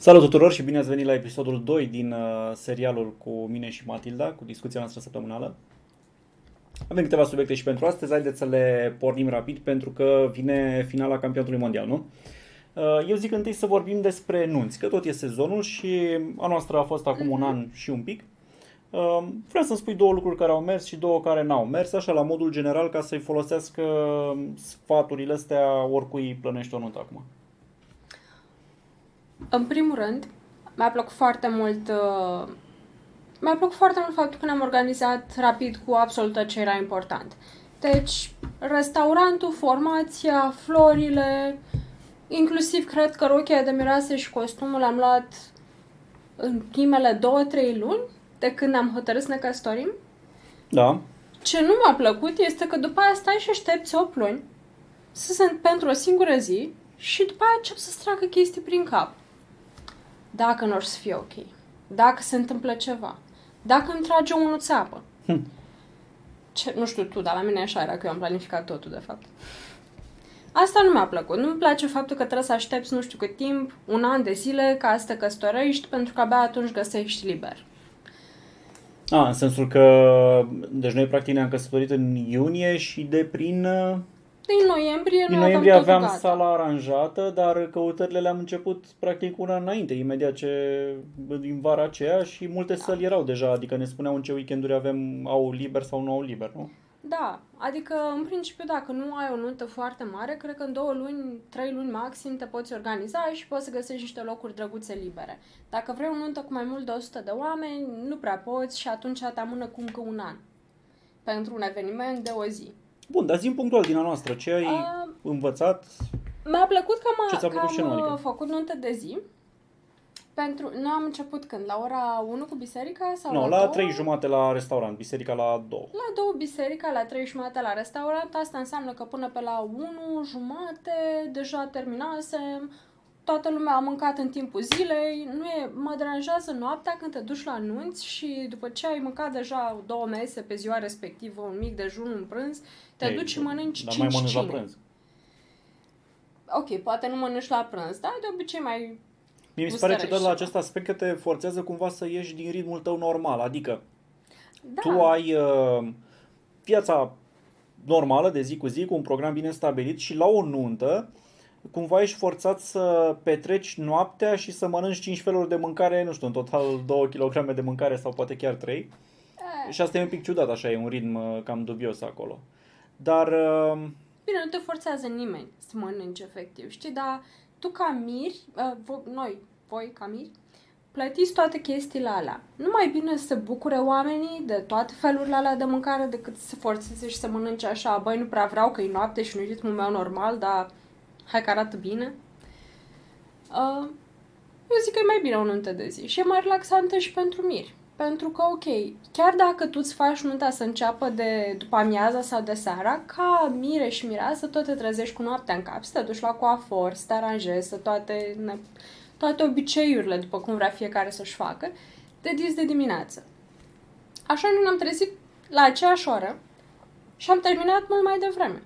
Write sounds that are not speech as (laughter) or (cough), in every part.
Salut tuturor și bine ați venit la episodul 2 din uh, serialul cu mine și Matilda, cu discuția noastră săptămânală. Avem câteva subiecte și pentru astăzi, haideți să le pornim rapid pentru că vine finala campionatului mondial, nu? Uh, eu zic întâi să vorbim despre nunți, că tot e sezonul și a noastră a fost acum un an și un pic. Uh, vreau să-mi spui două lucruri care au mers și două care n-au mers, așa la modul general ca să-i folosească sfaturile astea oricui plănește o nuntă acum. În primul rând, mi-a plăcut foarte mult uh, mi-a plăcut foarte mult faptul că ne-am organizat rapid cu absolut tot ce era important. Deci, restaurantul, formația, florile, inclusiv cred că rochia de mireasă și costumul am luat în primele două, trei luni de când am hotărât să ne căsătorim. Da. Ce nu mi-a plăcut este că după aia stai și aștepți 8 luni să se pentru o singură zi și după aia încep să-ți tragă chestii prin cap. Dacă nu o să fie ok. Dacă se întâmplă ceva. Dacă îmi trage unul țeapă. Hm. Ce, nu știu tu, dar la mine așa era că eu am planificat totul, de fapt. Asta nu mi-a plăcut. Nu-mi place faptul că trebuie să aștepți nu știu cât timp, un an de zile, ca să te căsătorești, pentru că abia atunci găsești liber. A, în sensul că... Deci noi practic ne-am căsătorit în iunie și de prin din noiembrie Din noiembrie aveam gata. sala aranjată, dar căutările le-am început practic una înainte, imediat ce din vara aceea și multe da. săli erau deja, adică ne spuneau în ce weekenduri avem, au liber sau nu au liber, nu? Da, adică în principiu dacă nu ai o nuntă foarte mare, cred că în două luni, trei luni maxim te poți organiza și poți să găsești niște locuri drăguțe libere. Dacă vrei o nuntă cu mai mult de 100 de oameni, nu prea poți și atunci te amână cu încă un an pentru un eveniment de o zi. Bun, dar zi punctual din a noastră, ce ai uh, învățat? Mi-a plăcut că, m-a, ce ți-a plăcut că am adică? Uh, făcut nuntă de zi. Pentru, noi am început când? La ora 1 cu biserica? Sau nu, no, la, la 3 jumate la restaurant, biserica la 2. La 2 biserica, la 3 jumate la restaurant. Asta înseamnă că până pe la 1 jumate deja terminasem, toată lumea a mâncat în timpul zilei, nu e, mă deranjează noaptea când te duci la nunți și după ce ai mâncat deja două mese pe ziua respectivă, un mic dejun, un prânz, te Ei, duci și mănânci dar mai mănânci la prânz. Ok, poate nu mănânci la prânz, dar de obicei mai Mie mi se pare ciudat la acest aspect că te forțează cumva să ieși din ritmul tău normal, adică da. tu ai uh, viața normală de zi cu zi cu un program bine stabilit și la o nuntă cumva ești forțat să petreci noaptea și să mănânci 5 feluri de mâncare, nu știu, în total 2 kg de mâncare sau poate chiar 3. E. Eh. Și asta e un pic ciudat, așa, e un ritm uh, cam dubios acolo. Dar... Uh... Bine, nu te forțează nimeni să mănânci efectiv, știi, dar tu ca miri, uh, noi, voi ca miri, plătiți toate chestiile alea. Nu mai bine să se bucure oamenii de toate felurile alea de mâncare decât să se forțeze și să mănânce așa, băi, nu prea vreau că e noapte și nu ritmul meu normal, dar hai că arată bine. Uh, eu zic că e mai bine o nuntă de zi și e mai relaxantă și pentru miri. Pentru că, ok, chiar dacă tu îți faci nunta să înceapă de după amiaza sau de seara, ca mire și mireasă tot te trezești cu noaptea în cap, să te duci la coafor, să te aranjezi, să toate, toate obiceiurile, după cum vrea fiecare să-și facă, de dis de dimineață. Așa nu ne-am trezit la aceeași oră și am terminat mult mai devreme.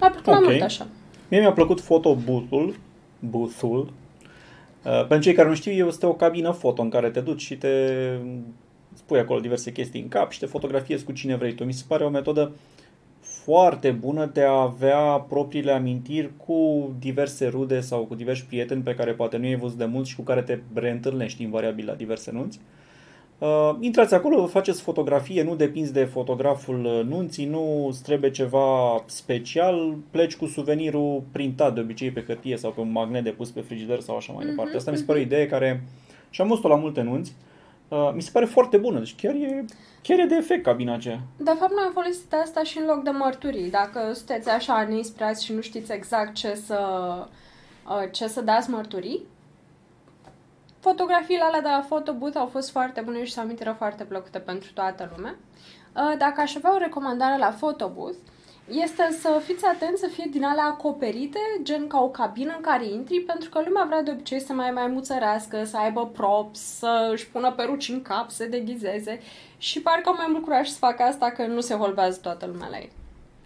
Mi-a plăcut okay. mai mult așa. Mie mi-a plăcut fotobutul, booth-ul. Uh, pentru cei care nu știu, este o cabină foto în care te duci și te spui acolo diverse chestii în cap și te fotografiezi cu cine vrei tu. Mi se pare o metodă foarte bună de a avea propriile amintiri cu diverse rude sau cu diversi prieteni pe care poate nu i-ai văzut de mult și cu care te reîntâlnești invariabil la diverse nunți. Uh, Uh, intrați acolo, faceți fotografie, nu depinzi de fotograful uh, nunții, nu trebuie ceva special, pleci cu suvenirul printat de obicei pe hârtie sau pe un magnet de pus pe frigider sau așa mai mm-hmm, departe. Asta mi se pare o mhm. idee care, și am văzut-o la multe nunți, uh, mi se pare foarte bună, deci chiar e, chiar e de efect cabina aceea. De fapt, noi am folosit asta și în loc de mărturii. Dacă sunteți așa neinspirați și nu știți exact ce să, uh, ce să dați mărturii, Fotografiile alea de la Photobooth au fost foarte bune și s-au amintire foarte plăcute pentru toată lumea. Uh, dacă aș avea o recomandare la Photobooth, este să fiți atenți să fie din alea acoperite, gen ca o cabină în care intri, pentru că lumea vrea de obicei să mai mai muțărească, să aibă props, să își pună peruci în cap, să deghizeze și parcă au mai mult curaj să facă asta că nu se holbează toată lumea la ei.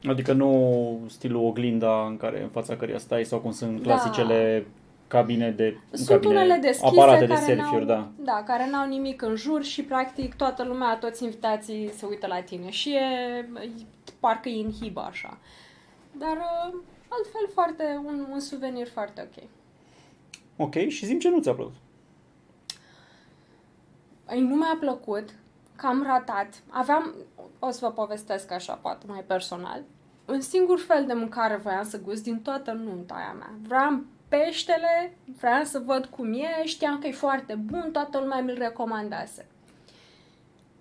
Adică nu stilul oglinda în care în fața căreia stai sau cum sunt da. clasicele cabine de Sunt cabine, unele deschise aparate de care selfie-uri, n-au, da. da, care n-au nimic în jur și practic toată lumea, toți invitații se uită la tine și e, parcă îi inhibă așa. Dar uh, altfel foarte, un, un suvenir foarte ok. Ok, și zim ce nu ți-a plăcut. Ei, nu mi-a plăcut, că am ratat. Aveam, o să vă povestesc așa, poate mai personal, un singur fel de mâncare voiam să gust din toată nunta aia mea. Vreau peștele, vreau să văd cum e, știam că e foarte bun, toată lumea mi-l recomandase.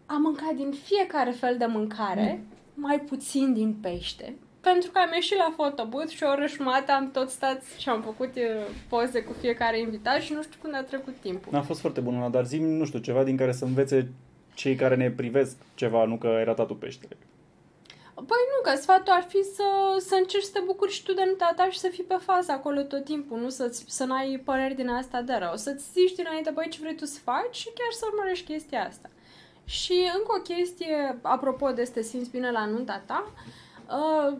Am mâncat din fiecare fel de mâncare, mai puțin din pește, pentru că am ieșit la fotobooth și o oră jumătate am tot stat și am făcut uh, poze cu fiecare invitat și nu știu când a trecut timpul. N-a fost foarte bun ăla, dar zim, nu știu, ceva din care să învețe cei care ne privesc ceva, nu că ai ratat tu peștele. Păi nu, că sfatul ar fi să, să încerci să te bucuri și tu de nunta ta și să fii pe fază acolo tot timpul, nu să, să n-ai păreri din asta de rău. Să-ți zici dinainte, băi, ce vrei tu să faci și chiar să urmărești chestia asta. Și încă o chestie, apropo de să te simți bine la nunta ta, uh,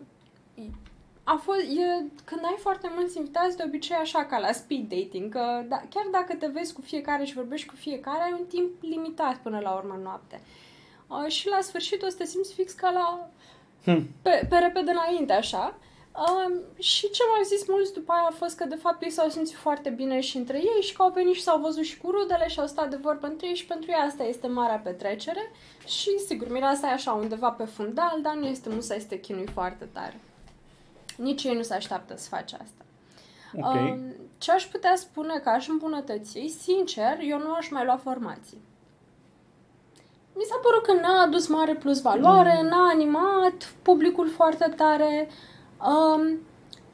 a fost, e, când ai foarte mulți invitați, de obicei așa ca la speed dating, că da, chiar dacă te vezi cu fiecare și vorbești cu fiecare, ai un timp limitat până la urmă în noapte. Uh, și la sfârșit o să te simți fix ca la Hm. pe, pe repede înainte, așa. Um, și ce m-au zis mulți după aia a fost că de fapt ei s-au simțit foarte bine și între ei și că au venit și s-au văzut și cu rudele și au stat de vorbă între ei și pentru ei asta este marea petrecere și sigur, mireasa e așa undeva pe fundal, dar nu este musai să te chinui foarte tare. Nici ei nu se așteaptă să faci asta. Ok. Um, ce aș putea spune că aș îmbunătăți, sincer, eu nu aș mai lua formații. Mi s-a părut că n-a adus mare plus valoare, Mm. n-a animat publicul foarte tare um,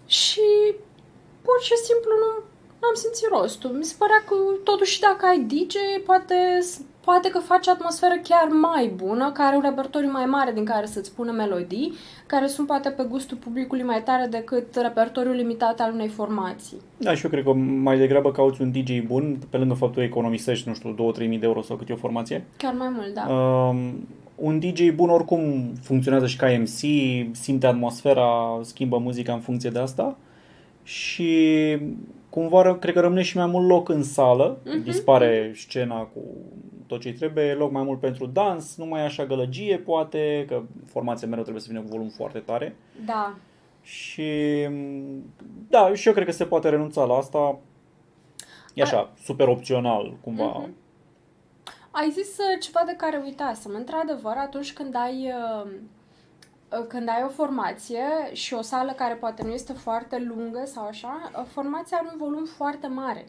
și pur și simplu nu am simțit rostul. Mi se părea că totuși dacă ai DJ, poate, poate că faci atmosferă chiar mai bună, care are un repertoriu mai mare din care să-ți pună melodii, care sunt poate pe gustul publicului mai tare decât repertoriul limitat al unei formații. Da, și eu cred că mai degrabă cauți un DJ bun, pe lângă faptul că economisești, nu știu, 2-3 mii de euro sau cât e o formație. Chiar mai mult, da. Um, un DJ bun oricum funcționează și ca MC, simte atmosfera, schimbă muzica în funcție de asta și cumva cred că rămâne și mai mult loc în sală, Mhm. dispare scena cu tot ce trebuie, loc mai mult pentru dans, nu mai e așa gălăgie poate, că formația mereu trebuie să vină cu volum foarte tare. Da. Și da, și eu cred că se poate renunța la asta. E așa, super opțional, cumva. Mhm. Ai zis uh, ceva de care uitasem. Într-adevăr, atunci când ai, uh, uh, când ai o formație și o sală care poate nu este foarte lungă sau așa, uh, formația are un volum foarte mare.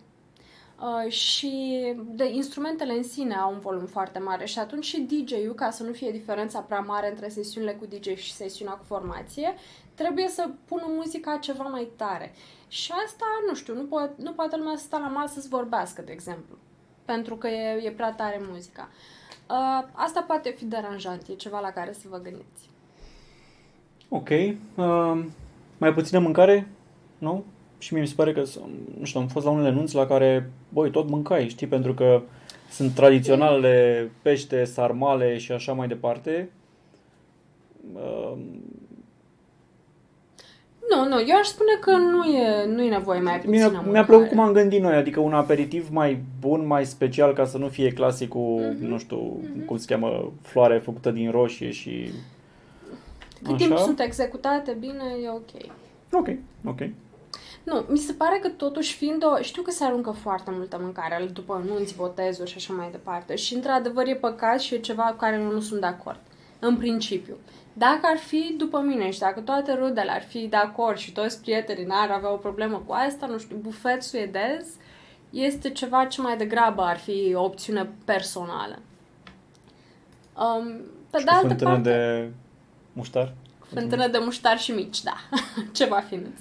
Uh, și de instrumentele în sine au un volum foarte mare și atunci și DJ-ul, ca să nu fie diferența prea mare între sesiunile cu DJ și sesiunea cu formație, trebuie să pună muzica ceva mai tare. Și asta, nu știu, nu, po- nu poate lumea să stea la masă să vorbească, de exemplu pentru că e, e prea tare muzica. Uh, asta poate fi deranjant, e ceva la care să vă gândiți. Ok. Uh, mai puțină mâncare? Nu? Și mie mi se pare că, nu știu, am fost la unele nunți la care, băi, tot mâncai, știi, pentru că sunt tradiționale pește, sarmale și așa mai departe. Uh, Nu, nu, eu aș spune că nu e, nu e nevoie mai puțină mi-a, mâncare. mi-a plăcut cum am gândit noi, adică un aperitiv mai bun, mai special, ca să nu fie clasicul, Mhm. nu știu, cum se cheamă, floare făcută din roșie și... Cât timp sunt executate bine, e ok. Ok, ok. Nu, mi se pare că totuși fiind o... Știu că se aruncă foarte multă mâncare după nunți, botezuri și așa mai departe. Și într-adevăr e păcat și e ceva cu care eu nu sunt de acord. În principiu. Dacă ar fi după mine și dacă toate rudele ar fi de acord și toți prietenii n-ar avea o problemă cu asta, nu știu, bufet suedez este ceva ce mai degrabă ar fi o opțiune personală. Um, pe și de cu altă fântână parte... de muștar? Fântână de muștar și mici, da. (laughs) Ceva finuț.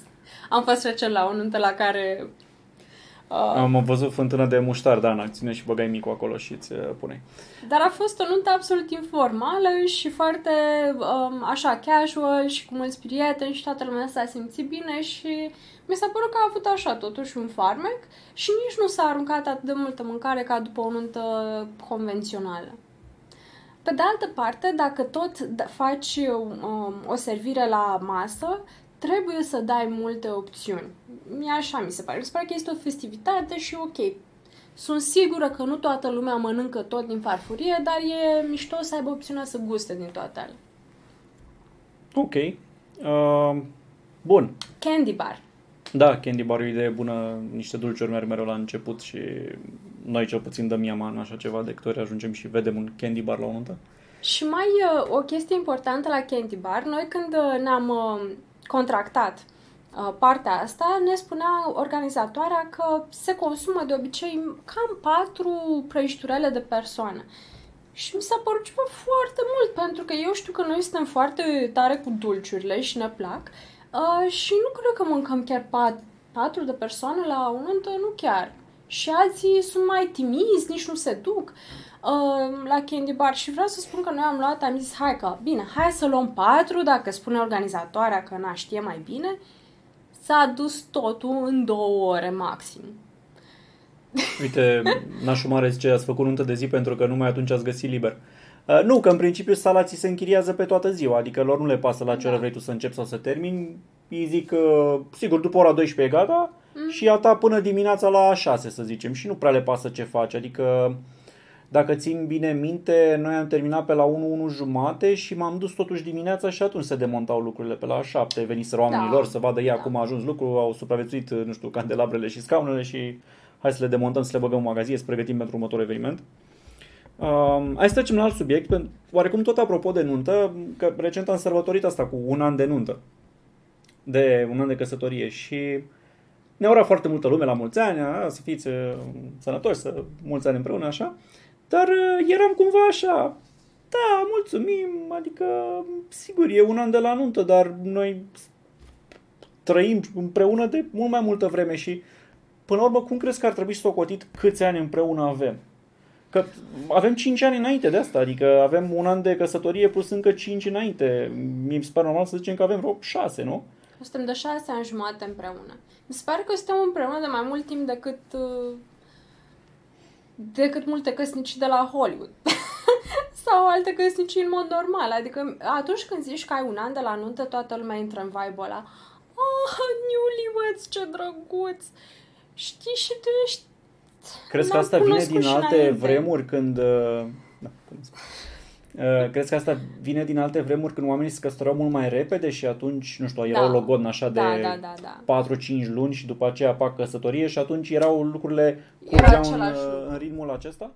Am fost recent la o nuntă la care... Uh, Am văzut fântână de muștar, da, în acțiune și băgai micul acolo și îți uh, pune. dar a fost o nuntă absolut informală și foarte um, așa casual și cu mulți prieteni și toată lumea s-a simțit bine și mi s-a părut că a avut așa totuși un farmec și nici nu s-a aruncat atât de multă mâncare ca după o nuntă convențională. Pe de altă parte, dacă tot da- faci um, o servire la masă, trebuie să dai multe opțiuni. Mie așa mi se pare. Mi se pare că este o festivitate și ok. Sunt sigură că nu toată lumea mănâncă tot din farfurie, dar e mișto să aibă opțiunea să guste din toate alea. Ok. Uh, bun. Candy bar. Da, candy bar e o idee bună, niște dulciuri merg mereu la început și noi cel puțin dăm iama în așa ceva de câte ori ajungem și vedem un candy bar la o nuntă. Și mai uh, o chestie importantă la Candy Bar, noi când uh, ne-am uh, contractat uh, partea asta, ne spunea organizatoarea că se consumă de obicei cam patru prăjiturele de persoană. Și mi s-a părut ceva foarte mult, pentru că eu știu că noi suntem foarte tare cu dulciurile și ne plac uh, și nu cred că mâncăm chiar pat, patru de persoane la o nuntă, nu chiar. Și alții sunt mai timizi, nici nu se duc uh, la Candy Bar și vreau să spun că noi am luat, am zis, hai că, bine, hai să luăm patru, dacă spune organizatoarea că n-a știe mai bine, s-a dus totul în două ore maxim. Uite, nașul mare zice, ați făcut nuntă de zi pentru că numai atunci ați găsit liber. Uh, nu, că în principiu salații se închiriază pe toată ziua, adică lor nu le pasă la ce da. vrei tu să începi sau să termini. Îi zic, uh, sigur, după ora 12 e gata mm. și a ta până dimineața la 6, să zicem, și nu prea le pasă ce faci, adică dacă țin bine minte, noi am terminat pe la 1, 1 jumate și m-am dus totuși dimineața și atunci se demontau lucrurile pe la 7. Veniseră oamenii da. lor să vadă ea da. cum a ajuns lucrul, au supraviețuit, nu știu, candelabrele și scaunele și hai să le demontăm, să le băgăm în magazie, să pregătim pentru următorul eveniment. Um, hai să trecem la alt subiect, oarecum tot apropo de nuntă, că recent am sărbătorit asta cu un an de nuntă, de un an de căsătorie și ne-a urat foarte multă lume la mulți ani, a, să fiți uh, sănătoși, să mulți ani împreună, așa. Dar uh, eram cumva așa, da, mulțumim, adică, sigur, e un an de la nuntă, dar noi trăim împreună de mult mai multă vreme și, până la urmă, cum crezi că ar trebui socotit câți ani împreună avem? Că avem 5 ani înainte de asta, adică avem un an de căsătorie plus încă 5 înainte. Mi se pare normal să zicem că avem vreo 6, nu? Suntem de 6 ani jumate împreună. Mi se pare că suntem împreună de mai mult timp decât uh, decât multe căsnicii de la Hollywood. (laughs) Sau alte căsnicii în mod normal. Adică atunci când zici că ai un an de la nuntă, toată lumea intră în vibe ăla. Oh, newlyweds, ce drăguț! Știi și tu ești... Crezi că asta vine din alte înainte. vremuri când... Uh, da, cum Uh, crezi că asta vine din alte vremuri când oamenii se căsătoreau mult mai repede și atunci, nu știu, erau da. logodn așa de da, da, da, da. 4-5 luni și după aceea fac căsătorie și atunci erau lucrurile curgeau în, uh, în ritmul acesta?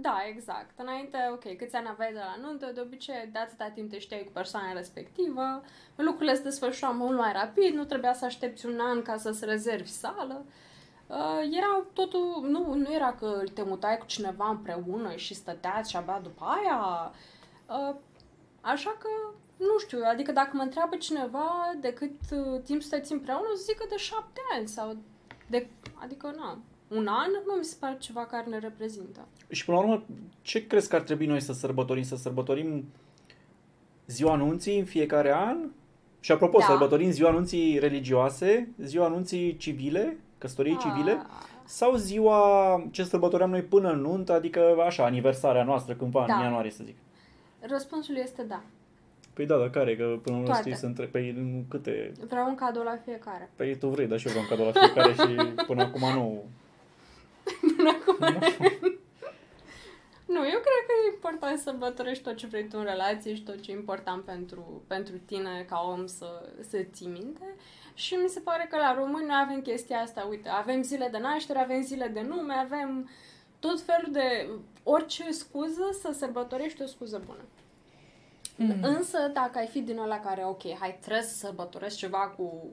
Da, exact. Înainte, ok, câți ani aveai de la nuntă, de obicei de atâta timp te știai cu persoana respectivă, lucrurile se desfășurau mult mai rapid, nu trebuia să aștepți un an ca să-ți rezervi sală. Uh, era totul, nu, nu era că te mutai cu cineva împreună și stăteați și abia după aia. Uh, așa că, nu știu, adică dacă mă întreabă cineva de cât uh, timp stăți împreună, zic că de șapte ani sau de, adică, na, un an nu mi se pare ceva care ne reprezintă. Și până la urmă, ce crezi că ar trebui noi să sărbătorim? Să sărbătorim ziua anunții în fiecare an? Și apropo, da. sărbătorim ziua anunții religioase, ziua anunții civile, căsătorii civile, sau ziua ce sărbătoream noi până în nuntă, adică așa, aniversarea noastră cândva da. în ianuarie, să zic. Răspunsul este da. Păi da, dar care? Că până la urmă să între... Păi câte... Vreau un cadou la fiecare. Păi tu vrei, dar și eu vreau un cadou la fiecare și până acum nu... (laughs) Până acum (laughs) nu. Nu, eu cred că e important să sărbătorești tot ce vrei tu în relație și tot ce e important pentru, pentru tine ca om să, să ții minte. Și mi se pare că la români noi avem chestia asta, uite, avem zile de naștere, avem zile de nume, avem tot felul de orice scuză să sărbătorești o scuză bună. Mm. Însă, dacă ai fi din ăla care, ok, hai, trebuie să sărbătoresc ceva cu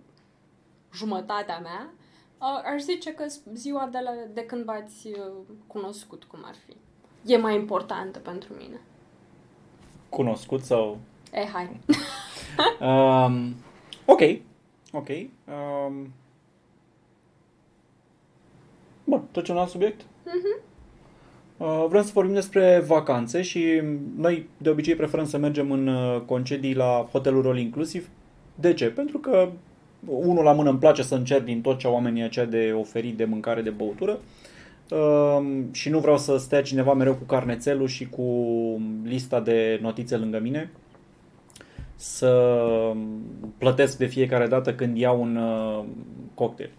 jumătatea mea, aș zice că ziua de, la, de când v-ați uh, cunoscut, cum ar fi. E mai importantă pentru mine. Cunoscut sau... E, hai. (laughs) um, ok. Ok. Um... Bun, trecem la alt subiect? Uh-huh. Uh, vrem să vorbim despre vacanțe și noi de obicei preferăm să mergem în uh, concedii la hoteluri all inclusiv. De ce? Pentru că unul la mână îmi place să încerc din tot ce oamenii aceia de oferit de mâncare, de băutură uh, și nu vreau să stea cineva mereu cu carnețelul și cu lista de notițe lângă mine să plătesc de fiecare dată când iau un uh, cocktail.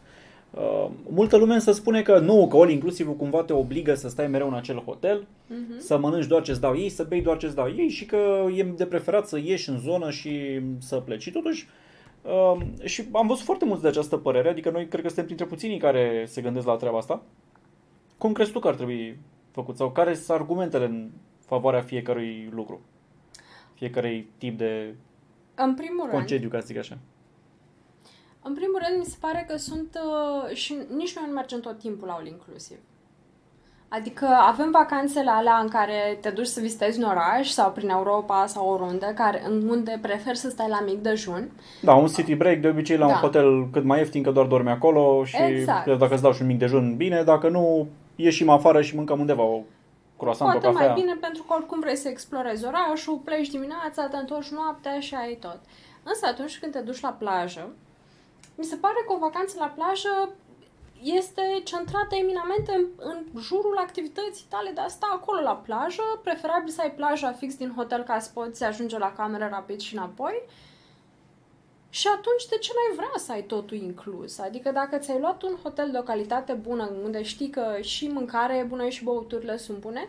Uh, multă lume să spune că nu, că all inclusiv cumva te obligă să stai mereu în acel hotel, uh-huh. să mănânci doar ce-ți dau ei, să bei doar ce-ți dau ei și că e de preferat să ieși în zonă și să pleci. Și totuși, uh, și am văzut foarte mulți de această părere, adică noi cred că suntem printre puținii care se gândesc la treaba asta. Cum crezi tu că ar trebui făcut sau care sunt argumentele în favoarea fiecărui lucru? Fiecărui tip de în primul concediu, rând, ca să zic așa. în primul rând, mi se pare că sunt uh, și nici noi nu mergem tot timpul la all inclusiv. Adică avem vacanțele alea în care te duci să vizitezi un oraș sau prin Europa sau oriunde, care, în unde preferi să stai la mic dejun. Da, un city break, de obicei la Da. un hotel cât mai ieftin, că doar dormi acolo și Exact. dacă îți dau și un mic dejun, bine, dacă nu, ieșim afară și mâncăm undeva o croissant, o Poate cafea. mai bine pentru că oricum vrei să explorezi orașul, pleci dimineața, te întorci noaptea și ai tot. Însă atunci când te duci la plajă, mi se pare că o vacanță la plajă este centrată eminamente în, în jurul activității tale de a sta acolo la plajă, preferabil să ai plaja fix din hotel ca să poți ajunge la cameră rapid și înapoi. Și atunci de ce n-ai vrea să ai totul inclus? Adică dacă ți-ai luat un hotel de o calitate bună, unde știi că și mâncarea e bună și băuturile sunt bune,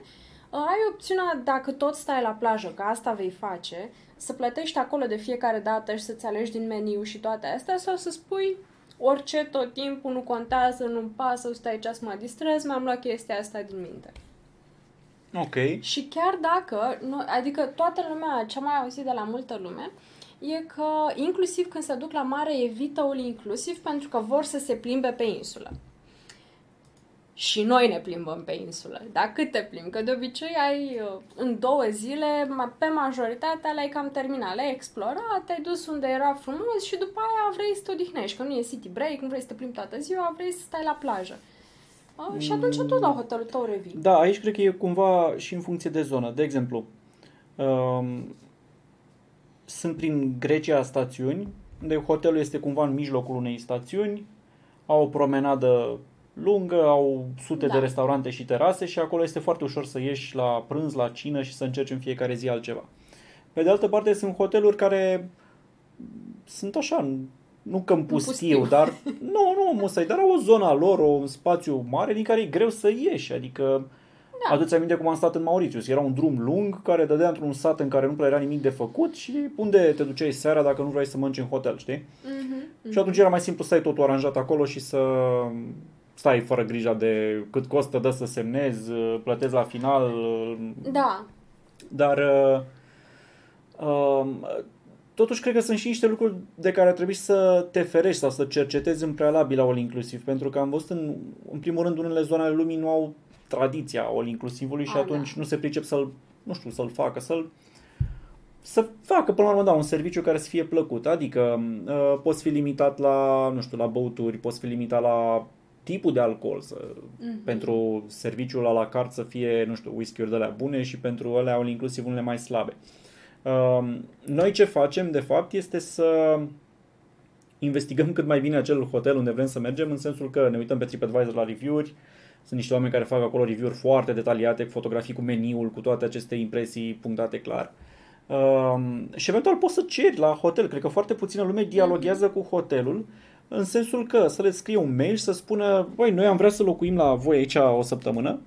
ai opțiunea, dacă tot stai la plajă, că asta vei face, să plătești acolo de fiecare dată și să-ți alegi din meniu și toate astea, sau să spui orice tot timpul, nu contează, nu-mi pasă, stai aici să mă distrez, mi-am luat chestia asta din minte. Ok. Și chiar dacă, nu, adică toată lumea, ce am mai auzit de la multă lume, e că inclusiv când se duc la mare evită all inclusiv pentru că vor să se plimbe pe insulă. Și noi ne plimbăm pe insulă. Dar cât te plimbi? Că de obicei ai uh, în două zile, ma- pe majoritatea le-ai cam terminat, le-ai explorat, te-ai dus unde era frumos și după aia vrei să te odihnești, că nu e city break, nu vrei să te plimbi toată ziua, vrei să stai la plajă. Uh, și atunci tot la hotelul tău revii. Da, aici cred că e cumva și în funcție de zonă. De exemplu, um, sunt prin Grecia stațiuni, unde hotelul este cumva în mijlocul unei stațiuni, au o promenadă lungă, au sute Da. de restaurante și terase și acolo este foarte ușor să ieși la prânz, la cină și să încerci în fiecare zi altceva. Pe de altă parte, sunt hoteluri care sunt așa, nu că în pustiu, pustiu. (laughs) dar nu, nu musai, dar au o zonă a lor, un spațiu mare din care e greu să ieși, adică Da. Aduți aminte cum am stat în Mauritius. Era un drum lung care dădea într-un sat în care nu prea era nimic de făcut și unde te duceai seara dacă nu vrei să mănânci în hotel, știi? Mhm. Și atunci era mai simplu să ai totul aranjat acolo și să stai fără grija de cât costă, dă să semnezi, plătezi la final, Da, dar uh, uh, totuși cred că sunt și niște lucruri de care ar trebui să te ferești sau să cercetezi în prealabil la all inclusiv, pentru că am văzut în, în primul rând unele zone ale lumii nu au tradiția all inclusivului și A, atunci da. nu se pricep să-l, nu știu, să-l facă, să-l să facă până la urmă da, un serviciu care să fie plăcut, adică uh, poți fi limitat la, nu știu, la băuturi, poți fi limitat la tipul de alcool, să, Mhm. pentru serviciul la la carte să fie, nu știu, whisky-uri de alea bune și pentru alea au inclusiv unele mai slabe. Um, Noi ce facem, de fapt, este să investigăm cât mai bine acel hotel unde vrem să mergem, în sensul că ne uităm pe TripAdvisor la review-uri, sunt niște oameni care fac acolo review-uri foarte detaliate, cu fotografii cu meniul, cu toate aceste impresii punctate clar. Um, și eventual poți să ceri la hotel. Cred că foarte puțină lume dialoghează cu hotelul în sensul că să le scrie un mail și să spună băi, noi am vrea să locuim la voi aici o săptămână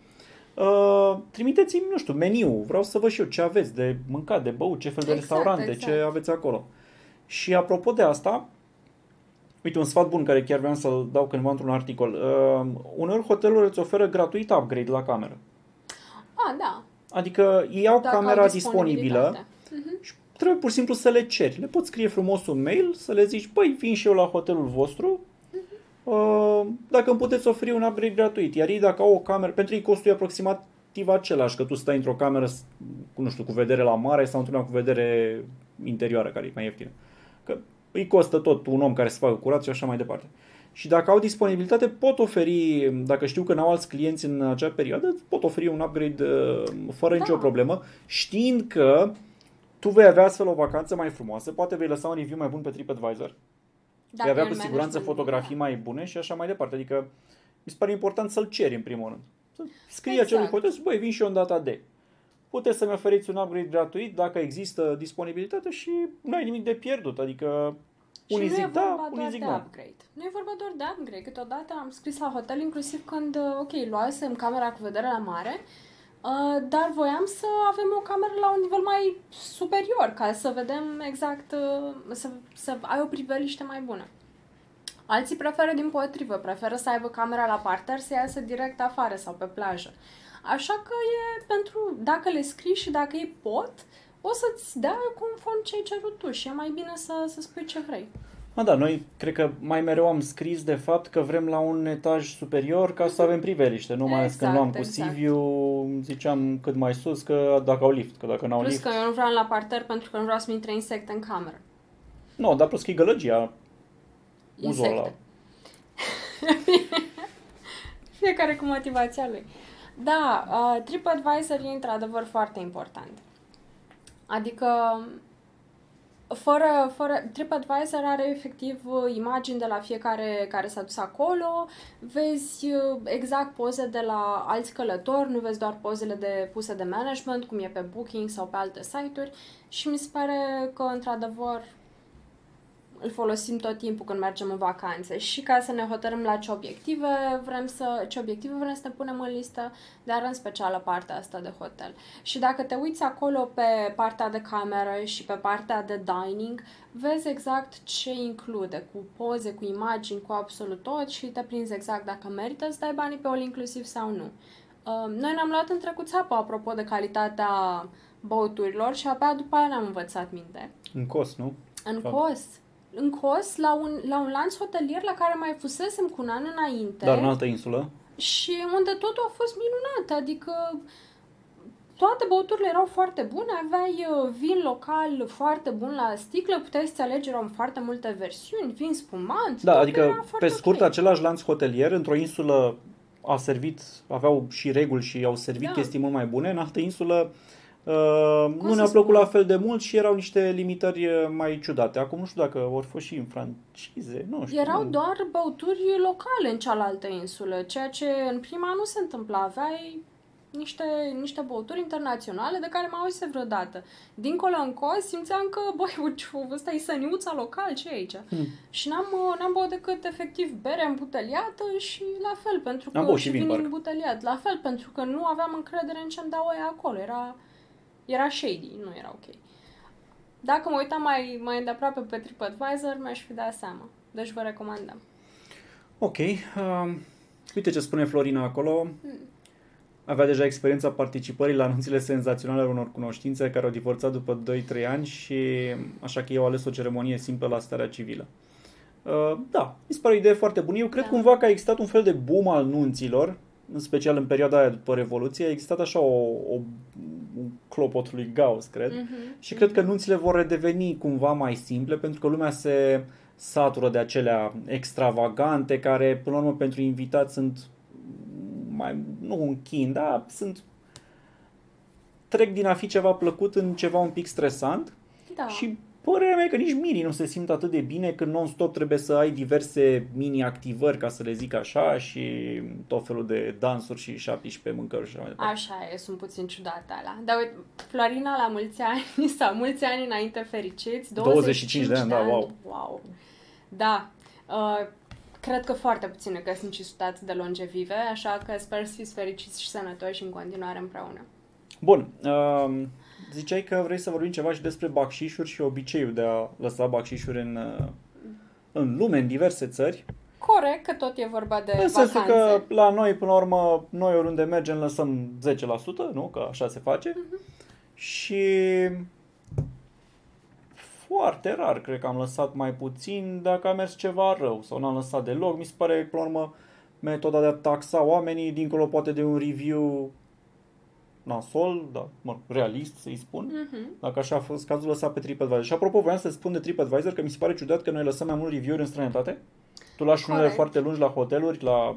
Uh, trimiteți-mi, nu știu, meniu, vreau să văd și eu ce aveți de mâncat, de băut, ce fel de Exact, restaurante, exact. ce aveți acolo. Și apropo de asta, uite un sfat bun care chiar vreau să-l dau cândva într-un articol. Uh, uneori hotelurile îți oferă gratuit upgrade la cameră. a, da. Adică ei au Dacă au camera disponibilă disponibilitate. și trebuie pur și simplu să le ceri. Le poți scrie frumos un mail, să le zici, băi, vin și eu la hotelul vostru, uh, dacă îmi puteți oferi un upgrade gratuit. Iar ei dacă au o cameră, pentru ei costul e aproximativ același, că tu stai într-o cameră, s- cu, nu știu, cu vedere la mare sau într-una cu vedere interioară, care e mai ieftină. Că îi costă tot un om care să facă curat și așa mai departe. Și dacă au disponibilitate, pot oferi, dacă știu că n-au alți clienți în acea perioadă, pot oferi un upgrade uh, fără Da. nicio problemă, știind că tu vei avea astfel o vacanță mai frumoasă, poate vei lăsa un review mai bun pe TripAdvisor, Dacă vei avea e cu în siguranță management, fotografii mai bune și așa mai departe. Adică mi se pare important să-l ceri în primul rând. Să scrii Exact. acelui hotel, să, băi, vin și eu în data de. Puteți să-mi oferiți un upgrade gratuit dacă există disponibilitate și nu ai nimic de pierdut. Adică Și unii nu e zic vorba da, unii doar zic de nu. upgrade. Nu e vorba doar de upgrade. Câteodată am scris la hotel, inclusiv când, uh, ok, luasem camera cu vedere la mare, uh, dar voiam să avem o cameră la un nivel mai superior, ca să vedem exact, uh, să, să ai o priveliște mai bună. Alții preferă din potrivă, preferă să aibă camera la parter, să iasă direct afară sau pe plajă. Așa că e pentru, dacă le scrii și dacă ei pot, o să-ți dea conform ce ai cerut tu și e mai bine să, să spui ce vrei. Ma da, noi cred că mai mereu am scris de fapt că vrem la un etaj superior ca să avem priveliște. Nu mai ales când Exact, luam cu exact. Siviu, ziceam cât mai sus că dacă au lift, că dacă n-au Plus lift. că eu nu vreau la parter pentru că nu vreau să-mi intre insecte în cameră. Nu, dar plus că e gălăgia. Uzul ăla. Insecte. (laughs) Fiecare cu motivația lui. Da, uh, TripAdvisor e într-adevăr foarte important. Adică, fără, fără, TripAdvisor are efectiv uh, imagini de la fiecare care s-a dus acolo, vezi uh, exact poze de la alți călători, nu vezi doar pozele de puse de management, cum e pe Booking sau pe alte site-uri și mi se pare că, într-adevăr, îl folosim tot timpul când mergem în vacanțe și ca să ne hotărâm la ce obiective vrem să, ce obiective vrem să ne punem în listă, dar în special la partea asta de hotel. Și dacă te uiți acolo pe partea de cameră și pe partea de dining, vezi exact ce include, cu poze, cu imagini, cu absolut tot și te prinzi exact dacă merită să dai banii pe all inclusiv sau nu. Uh, Noi ne-am luat în trecut țapă apropo de calitatea băuturilor și abia după aia ne-am învățat minte. În cost, nu? În Fapt. Kos. În Kos, la un, la un lanț hotelier la care mai fusesem cu un an înainte Dar în altă insulă. și unde totul a fost minunat, adică toate băuturile erau foarte bune, aveai uh, vin local foarte bun la sticlă, puteai să alegi, erau foarte multe versiuni, vin spumant, Da, totul adică era pe foarte scurt ok. același lanț hotelier într-o insulă a servit, aveau și reguli și au servit Da. chestii mult mai bune, în altă insulă uh, nu să ne-a plăcut spun? la fel de mult și erau niște limitări uh, mai ciudate. Acum nu știu dacă vor fi și în francize, nu știu. Erau nu. doar băuturi locale în cealaltă insulă, ceea ce în prima nu se întâmpla. Aveai niște, niște băuturi internaționale de care m-am auzit vreodată. Dincolo în cos simțeam că, (laughs) băi, ăsta e săniuța local, ce e aici? Hmm. Și n-am, n-am băut decât efectiv bere îmbuteliată și la fel, pentru că Am băut și vin, vin parcă. îmbuteliat. La fel, pentru că nu aveam încredere în ce-mi dau ăia acolo. Era, era shady, nu era ok. Dacă mă uitam mai, mai îndeaproape pe TripAdvisor, mi-aș fi dat seama. Deci vă recomandăm. Ok. Uh, uite ce spune Florina acolo. Hmm. Avea deja experiența participării la anunțile senzaționale ale unor cunoștințe care au divorțat după 2-3 ani și așa că eu ales o ceremonie simplă la starea civilă. Uh, da, mi se pare o idee foarte bună. Eu cred Da. cumva că a existat un fel de boom al nunților, în special în perioada aia după Revoluție, a existat așa o, o un clopot lui Gauss, cred. Mhm. Și cred că nunțile vor redeveni cumva mai simple pentru că lumea se satură de acelea extravagante care, până la urmă, pentru invitați sunt mai, nu un chin, dar sunt trec din a fi ceva plăcut în ceva un pic stresant Da. și părerea mea e că nici mirii nu se simt atât de bine când non-stop trebuie să ai diverse mini-activări, ca să le zic așa, și tot felul de dansuri și 17 mâncări și așa mai departe. Așa e, sunt puțin ciudate alea. Dar uite, Florina la mulți ani, (laughs) sau mulți ani înainte fericiți, 25 de ani, da, wow. wow. Da. Uh, cred că foarte puține căsnicii sunt atât de longevive, așa că sper să fiți fericiți și sănătoși în continuare împreună. Bun, uh, ziceai că vrei să vorbim ceva și despre bacșișuri și obiceiul de a lăsa bacșișuri în, uh, în lume, în diverse țări. Corect că tot e vorba de În sensul vacanțe. că la noi, până la urmă, noi oriunde mergem lăsăm 10%, nu? Că așa se face. Mhm. Și foarte rar cred că am lăsat mai puțin dacă a mers ceva rău sau n-am lăsat deloc. Mi se pare, până la urmă, metoda de a taxa oamenii, dincolo poate de un review nasol, da, mă, realist să-i spun. Mhm. Dacă așa a fost cazul lăsat pe TripAdvisor. Și apropo, voiam să spun de TripAdvisor că mi se pare ciudat că noi lăsăm mai mult review-uri în străinătate. Tu lași unele Corect. foarte lungi la hoteluri, la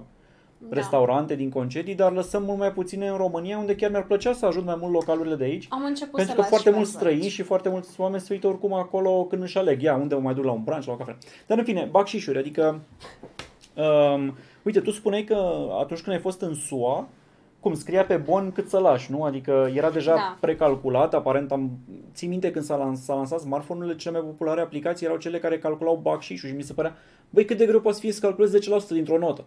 Da. restaurante din concedii, dar lăsăm mult mai puține în România, unde chiar mi-ar plăcea să ajung mai mult localurile de aici. Am început Pentru să că las foarte și mulți mai străini văd. și foarte mulți oameni se uită oricum acolo când își aleg. Ia, unde mă mai duc la un brunch, la o cafea. Dar în fine, bacșișuri, adică... Um, uite, tu spuneai că atunci când ai fost în SUA, cum, scria pe bon cât să lași, nu? Adică era deja Da. precalculat, aparent am... Țin minte când s-a, lans, s-a lansat smartphone-urile, cele mai populare aplicații erau cele care calculau baxișul și mi se părea, băi, cât de greu poate să fie să calculezi 10% dintr-o notă.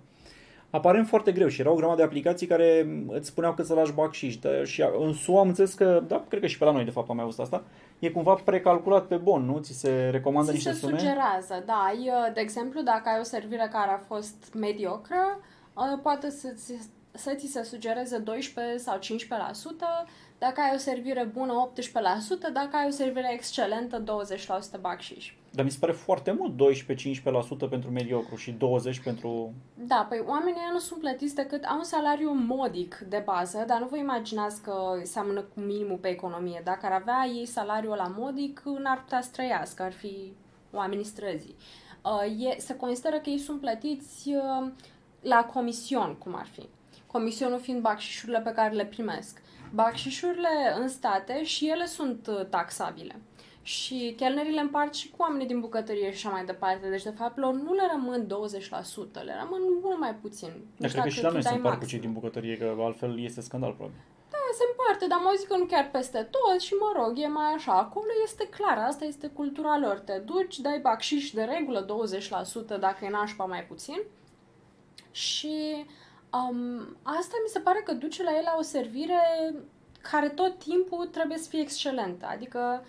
Aparent foarte greu și erau o grămadă de aplicații care îți spuneau cât să lași baxiș. Da, și în SUA am înțeles că, da, cred că și pe la noi de fapt am mai auzit asta, e cumva precalculat pe bon, nu? Ți se recomandă Ți niște se sume? sugerează, da. Ai, uh, de exemplu, dacă ai o servire care a fost mediocră, uh, poate să ți, să ți se sugereze 12 sau 15%, dacă ai o servire bună 18%, dacă ai o servire excelentă 20% bacșiș. Dar mi se pare foarte mult, 12-15% pentru mediocru și 20% pentru... Da, păi oamenii ăia nu sunt plătiți decât au un salariu modic de bază, dar nu vă imaginați că seamănă cu minimul pe economie. Dacă ar avea ei salariul la modic, n-ar putea să trăiască, ar fi oamenii străzii. Uh, e, se consideră că ei sunt plătiți uh, la comision, cum ar fi. Comisionul fiind bacșișurile pe care le primesc. Bacșișurile în state și ele sunt uh, taxabile. Și chelnerii le împart și cu oamenii din bucătărie și așa mai departe. Deci, de fapt, lor nu le rămân 20%, le rămân mult mai puțin. Nu Dar știu cred că și dacă la tu noi se dai împart cu maxim. cei din bucătărie, că altfel este scandal, probabil. Da, se împarte, dar mă zic că nu chiar peste tot și mă rog, e mai așa. Acolo este clar, asta este cultura lor. Te duci, dai bacșiș de regulă 20% dacă e nașpa mai puțin și um, asta mi se pare că duce la el la o servire care tot timpul trebuie să fie excelentă. Adică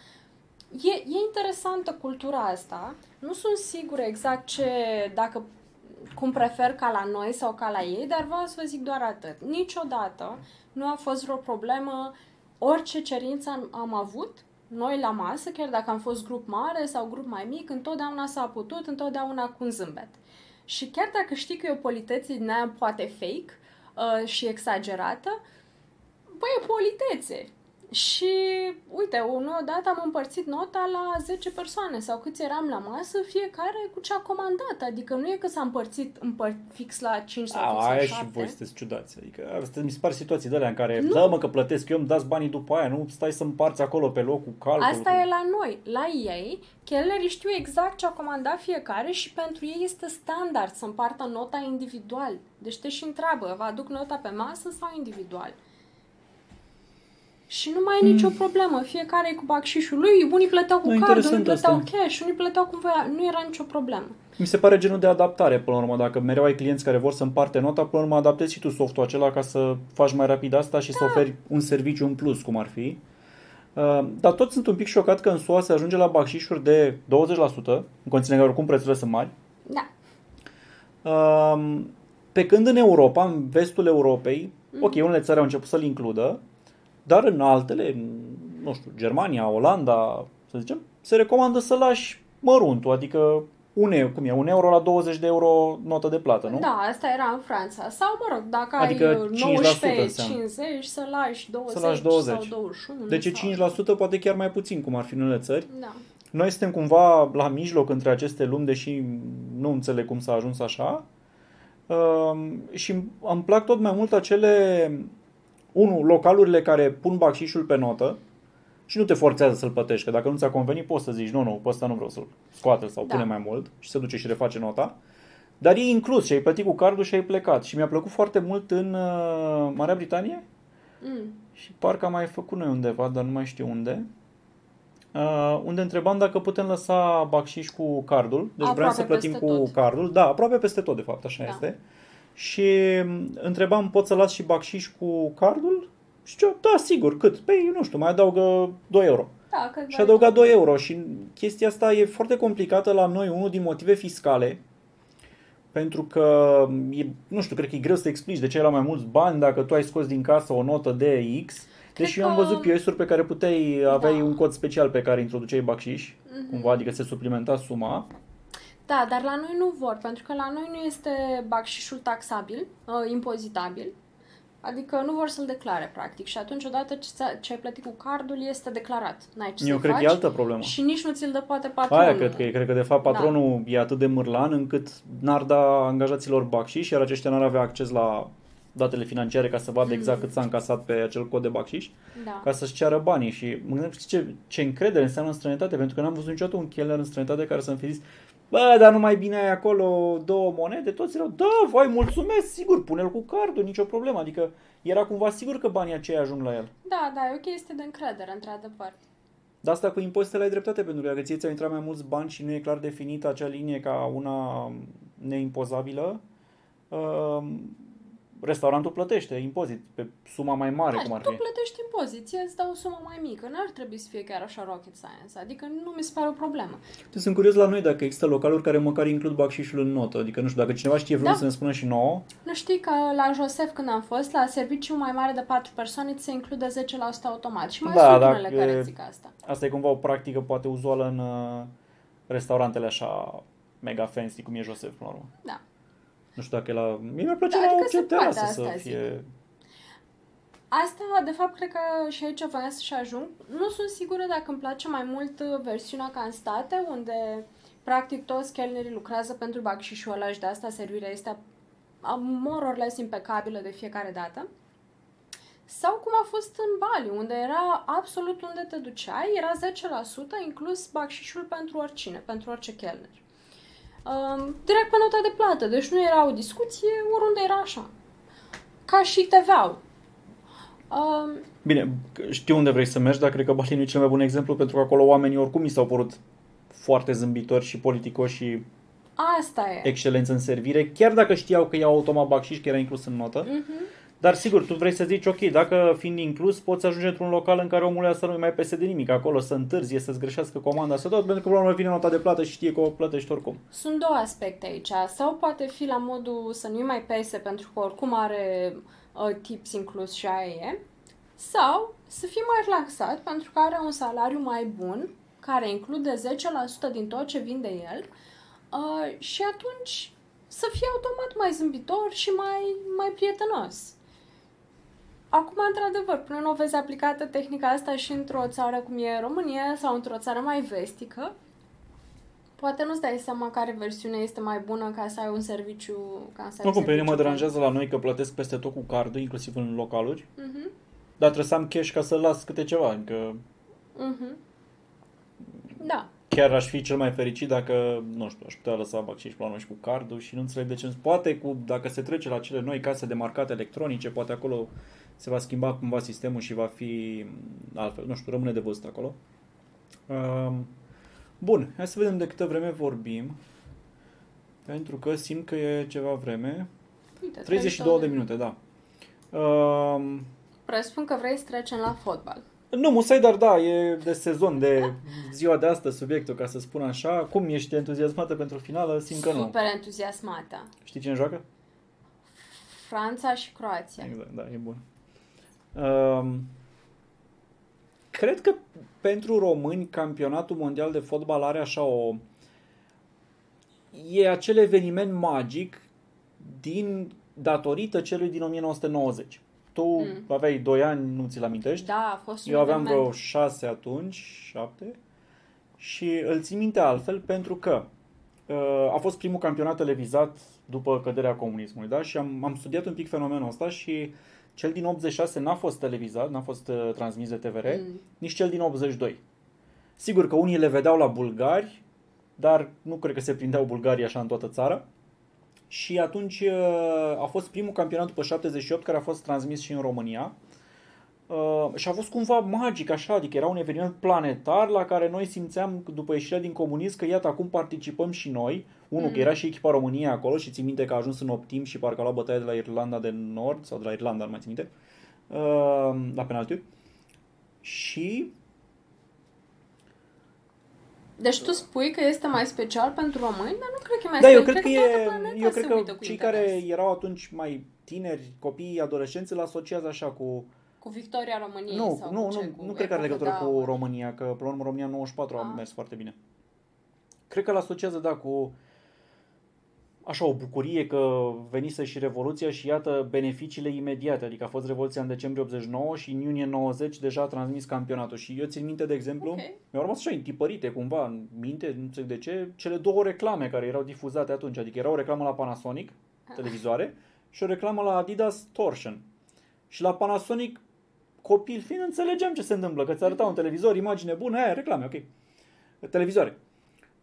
e, e interesantă cultura asta. Nu sunt sigură exact ce, dacă cum prefer ca la noi sau ca la ei, dar vreau să vă zic doar atât. Niciodată nu a fost vreo problemă, orice cerință am, am avut, noi la masă, chiar dacă am fost grup mare sau grup mai mic, întotdeauna s-a putut, întotdeauna cu un zâmbet. Și chiar dacă știi că e o politețe din aia poate fake uh, și exagerată, băi, e politețe. Și, uite, odată am împărțit nota la 10 persoane sau câți eram la masă, fiecare cu ce a comandat. Adică nu e că s-a împărțit împăr- fix la 5 sau fix A, la aia 7. și voi sunteți ciudați. Adică astea mi se par situații de alea în care, Nu. da mă că plătesc eu, îmi dați banii după aia, nu stai să împarți acolo pe loc cu calculul. Asta cu... e la noi. La ei, chelnerii știu exact ce a comandat fiecare și pentru ei este standard să împartă nota individual. Deci te și întreabă, vă aduc nota pe masă sau individual? Și nu mai e nicio problemă. Fiecare e cu bacșișul lui. Unii plăteau cu Da, card, unii interesant plăteau asta. cash, unii plăteau cum voia. Nu era nicio problemă. Mi se pare genul de adaptare până la urmă. Dacă mereu ai clienți care vor să împarte nota, până la urmă adaptezi și tu softul acela ca să faci mai rapid asta și să Da. oferi un serviciu în plus, cum ar fi. Uh, Dar tot sunt un pic șocat că în SUA se ajunge la bacșișuri de 20%, în condiții că oricum prețurile sunt mari. Da. Uh, Pe când în Europa, în vestul Europei, Mhm. ok, unele țări au început să-l includă, dar în altele, în, nu știu, Germania, Olanda, să zicem, se recomandă să lași măruntul, adică un, eu- cum e, un euro la 20 de euro notă de plată, nu? Da, asta era în Franța. Sau, mă rog, dacă Adică ai 5% 19, înseamnă. 50, să lași 20, Să lași 20. sau 21. Deci e sau... 5%, poate chiar mai puțin, cum ar fi în unele țări. Da. Noi suntem cumva la mijloc între aceste lumi, deși nu înțeleg cum s-a ajuns așa. Um, și îmi plac tot mai mult acele, unu, localurile care pun bacșișul pe notă și nu te forțează să-l plătești, că dacă nu ți-a convenit poți să zici, nu, nu, pe ăsta nu vreau să-l scoate sau Da. pune mai mult și se duce și reface nota. Dar e inclus și ai plătit cu cardul și ai plecat. Și mi-a plăcut foarte mult în uh, Marea Britanie, Mm. și parcă am mai făcut noi undeva, dar nu mai știu unde. Uh, unde întrebam dacă putem lăsa bacșiș cu cardul. Deci Aproape vreau să plătim peste cu tot. cardul. Da, aproape peste tot, de fapt, așa Da. este. Și m, întrebam, pot să las și bacșiș cu cardul? Și eu, da, sigur, cât? Păi, nu știu, mai adaugă 2 euro. Da, că Și adăuga 2 euro și chestia asta e foarte complicată la noi, unul din motive fiscale, pentru că, e, nu știu, cred că e greu să explici de ce ai la mai mulți bani dacă tu ai scos din casă o notă de X. Deși eu am că- văzut POS-uri pe care puteai, aveai Da. un cod special pe care introduceai bacșiș, Mhm. cumva, adică se suplimenta suma. Da, dar la noi nu vor, pentru că la noi nu este bacșișul taxabil, uh, impozitabil. Adică nu vor să-l declare, practic. Și atunci, odată ce, ți-a- ce ai plătit cu cardul, este declarat. N-ai ce Eu să cred faci. că e altă problemă. Și nici nu ți-l dă poate patronul. Aia cred că e. Cred că de fapt Da. patronul e atât de mârlan încât n-ar da angajaților bacșiș, iar aceștia n-ar avea acces la datele financiare ca să vadă exact cât s-a încasat pe acel cod de bacșiș, Da. ca să-și ceară banii. Și mă gândesc știi ce, ce încredere înseamnă în străinătate, pentru că n-am văzut niciodată un chelner în străinătate care să-mi fi zis Bă, dar nu mai bine ai acolo două monede? Toți erau, da, vai, mulțumesc, sigur, pune-l cu cardul, nicio problemă. Adică era cumva sigur că banii aceia ajung la el. Da, da, e o chestie de încredere, într-adevăr. Dar asta cu impozitele ai dreptate, pentru că dacă ție ți-au intrat mai mulți bani și nu e clar definită acea linie ca una neimpozabilă, uh, restaurantul plătește impozit pe suma mai mare, Da, cum ar tu fi. plătești impozit, ție îți dau o sumă mai mică. N-ar trebui să fie chiar așa rocket science. Adică nu mi se pare o problemă. Deci sunt curios la noi dacă există localuri care măcar includ bacșișul în notă. Adică, nu știu, dacă cineva știe vreun Da. să ne spună și nouă, Nu știi că la Josef când am fost, la serviciu mai mare de 4 persoane, ți se include 10% automat. Și mai Da, sunt dacă- unele care zic asta. asta e cumva o practică poate uzuală în uh, restaurantele așa mega fancy, cum e Josef, până la urmă. Da. Nu știu dacă e la... Mie mi-ar plăcea Da, la adică orice se poate, terasă să asta zic. fie... Asta, de fapt, cred că și aici voiam să-și ajung. Nu sunt sigură dacă îmi place mai mult uh, versiunea ca în state, unde practic toți chelnerii lucrează pentru bacșișul ăla și de asta servirea este a- more or less impecabilă de fiecare dată. Sau cum a fost în Bali, unde era absolut unde te duceai, era 10% inclus bacșișul pentru oricine, pentru orice chelner. Um, direct pe nota de plată, deci nu era o discuție, oriunde era așa. Ca și TVA-ul. Um, Bine, știu unde vrei să mergi, dar cred că Bali nu e cel mai bun exemplu, pentru că acolo oamenii oricum mi s-au părut foarte zâmbitori și politicoși și asta e. excelență în servire, chiar dacă știau că iau automat bacșiș, că era inclus în notă. Mhm. Dar sigur, tu vrei să zici, ok, dacă fiind inclus, poți ajunge într-un local în care omul ăsta nu mai pese de nimic acolo, să întârzie, să-ți greșească comanda, să tot, pentru că până la urmă vine nota de plată și știe că o plătești oricum. Sunt două aspecte aici. Sau poate fi la modul să nu-i mai pese pentru că oricum are uh, tips inclus și aia e. Sau să fie mai relaxat pentru că are un salariu mai bun care include 10% din tot ce vinde el uh, și atunci să fie automat mai zâmbitor și mai, mai prietenos. Acum, într-adevăr, până nu o vezi aplicată tehnica asta și într-o țară cum e România sau într-o țară mai vestică, Poate nu-ți dai seama care versiune este mai bună ca să ai un serviciu... Ca să ai Oricum, un pe mine mă serviciu deranjează la noi că plătesc peste tot cu cardul, inclusiv în localuri, bun. Mhm, dar trebuie să am cash ca să las câte ceva, adică mhm. Da. chiar aș fi cel mai fericit dacă, nu știu, aș putea lăsa bacșiș pe la noi și cu cardul și nu înțeleg de ce. Poate cu, dacă se trece la cele noi case de marcate electronice, poate acolo se va schimba cumva sistemul și va fi altfel. Nu știu, rămâne de văzut acolo. Um, bun, hai să vedem de câtă vreme vorbim. Pentru că simt că e ceva vreme. Uite, 32 de minute, da. Um, Presupun că vrei să trecem la fotbal. nu, musai, dar da, e de sezon, de ziua de astăzi subiectul, ca să spun așa. Cum ești entuziasmată pentru finală? Simt că nu. Super entuziasmată. Știi cine joacă? Franța și Croația. Exact, da, e bun. Um, cred că pentru români campionatul mondial de fotbal are așa o... E acel eveniment magic din datorită celui din 1990. Tu Mm. aveai 2 ani, nu ți-l amintești? Da, a fost un Eu aveam eveniment. vreo șase atunci, șapte, și îl țin minte altfel pentru că uh, a fost primul campionat televizat după căderea comunismului, da? Și am, am studiat un pic fenomenul ăsta și cel din 86 n-a fost televizat, n-a fost uh, transmis de TVR, Mm. nici cel din 82. Sigur că unii le vedeau la bulgari, dar nu cred că se prindeau bulgarii așa în toată țara. Și atunci uh, a fost primul campionat după 78 care a fost transmis și în România. Uh, și a fost cumva magic așa, adică era un eveniment planetar la care noi simțeam după ieșirea din comunism că iată acum participăm și noi. Unul, Mm. că era și echipa României acolo și țin minte că a ajuns în optim și parcă a luat bătaie de la Irlanda de Nord sau de la Irlanda, nu mai țin minte, uh, la penaltiuri. Și Deci tu spui că este mai special pentru români, dar nu cred că e mai Da, eu special. cred că toată e, planeta eu se cred că uită cu cei interes. care erau atunci mai tineri, copii, adolescenți, îl asociază așa cu... Cu victoria României Nu, sau nu, cu ce? nu, Cu nu cred că are epocă legătură de cu aur? România, că până la urmă România 94 a Ah. mers foarte bine. Cred că îl asociază, da, cu așa o bucurie că venise și Revoluția și iată beneficiile imediate. Adică a fost Revoluția în decembrie 89 și în iunie 90 deja a transmis campionatul. Și eu țin minte, de exemplu, Ok. mi-au rămas așa întipărite cumva în minte, nu înțeleg de ce, cele două reclame care erau difuzate atunci. Adică era o reclamă la Panasonic, televizoare, și o reclamă la Adidas Torsion. Și la Panasonic, copil fiind, înțelegeam ce se întâmplă, că ți arăta un televizor, imagine bună, aia, reclame, ok. Televizoare.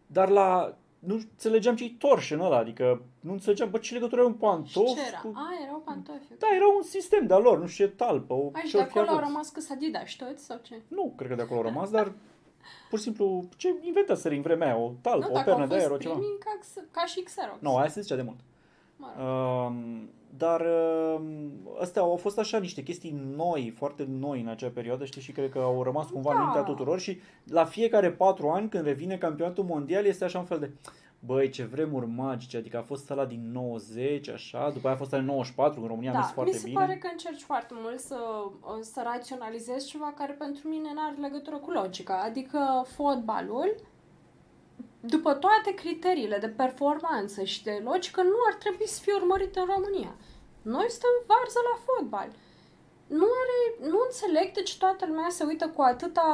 Dar la nu înțelegeam ce-i torș în ăla, adică nu înțelegeam, bă, ce legătură are un pantof Și ce era? cu... A, erau pantofi. Da, era un sistem de-a lor, nu știu ce talpă, o, Aici ce de or fi acolo au avut. rămas că Adidas toți sau ce? Nu, cred că de acolo au rămas, dar pur și simplu, ce inventaseră în vremea aia, o talpă, nu, o dacă au pernă de fost aer, o ceva. primii, ca, ca și Xerox. Nu, aia se zicea de mult. Mă rog. Um, dar um, astea au fost așa niște chestii noi, foarte noi în acea perioadă, știi, și cred că au rămas cumva în Da. mintea tuturor și la fiecare patru ani când revine campionatul mondial este așa un fel de Băi, ce vremuri magice, adică a fost ăla din 90, așa, după aia a fost ăla din 94, în România a mers Da, mi foarte se bine. pare că încerci foarte mult să, să raționalizezi ceva care pentru mine nu are legătură cu logica. Adică fotbalul, după toate criteriile de performanță și de logică, nu ar trebui să fie urmărit în România. Noi suntem varză la fotbal. Nu, are, nu înțeleg de ce toată lumea se uită cu atâta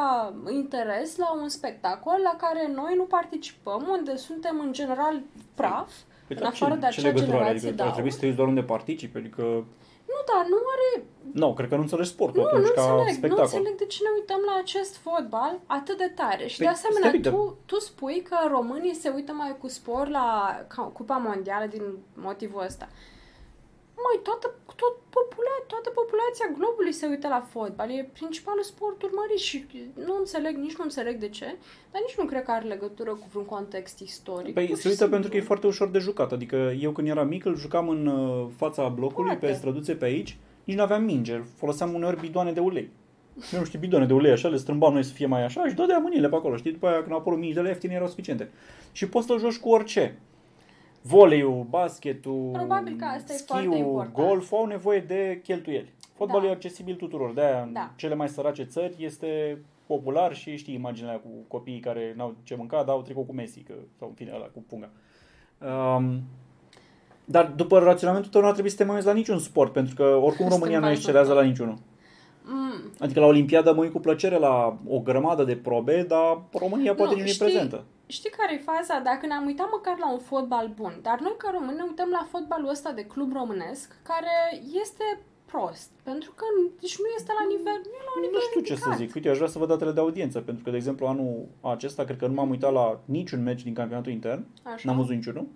interes la un spectacol la care noi nu participăm, unde suntem în general praf, Păi în da, afară ce, de ce acea legătură are? generație Adică ar de trebui aur. să te uiți doar unde participi, adică... Nu, dar nu are Nu, cred că nu înțelegi sportul Nu, atunci nu ca înțeleg, spectacol. nu înțeleg de ce ne uităm la acest fotbal atât de tare. Și Păi, de asemenea, stai, tu, tu spui că românii se uită mai cu spor la ca- Cupa Mondială din motivul ăsta. Măi, toată, tot popula, toată populația globului se uită la fotbal. E principalul sport urmărit și nu înțeleg, nici nu înțeleg de ce, dar nici nu cred că are legătură cu vreun context istoric. Păi Pur se și uită simplu. pentru că e foarte ușor de jucat. Adică eu când eram mic îl jucam în uh, fața blocului, Poate. pe străduțe pe aici, nici nu aveam minge. Foloseam uneori bidoane de ulei. Nu știu, bidoane de ulei așa, le strâmbam noi să fie mai așa și dădeam mâinile pe acolo, știi? După aia când au apărut mingi de la ieftine erau suficiente. Și poți să-l joci cu orice. Voleiul, basketul, Probabil că asta e foarte schiul, important. golful au nevoie de cheltuieli. Fotbalul Da. e accesibil tuturor. De-aia în Da. cele mai sărace țări este popular și știi imaginea aia cu copiii care n-au ce mânca, dau tricou cu Messi, că, sau în fine ăla cu punga. Um, dar după raționamentul tău nu ar trebui să te mai uiți la niciun sport, pentru că oricum Suntem România nu varză. excelează la niciunul. Mm, Adică la Olimpiadă mă uit cu plăcere la o grămadă de probe, dar România poate Nu, nici nu e știi- prezentă. Știi care e faza? Dacă ne-am uitat măcar la un fotbal bun, dar noi ca români ne uităm la fotbalul ăsta de club românesc, care este prost, pentru că deci nu este la nivel, nu e la un nivel Nu știu ce să ridicat. zic. Uite, aș vrea să văd datele de audiență, pentru că, de exemplu, anul acesta, cred că nu m-am uitat la niciun meci din campionatul intern. Așa. N-am văzut niciunul.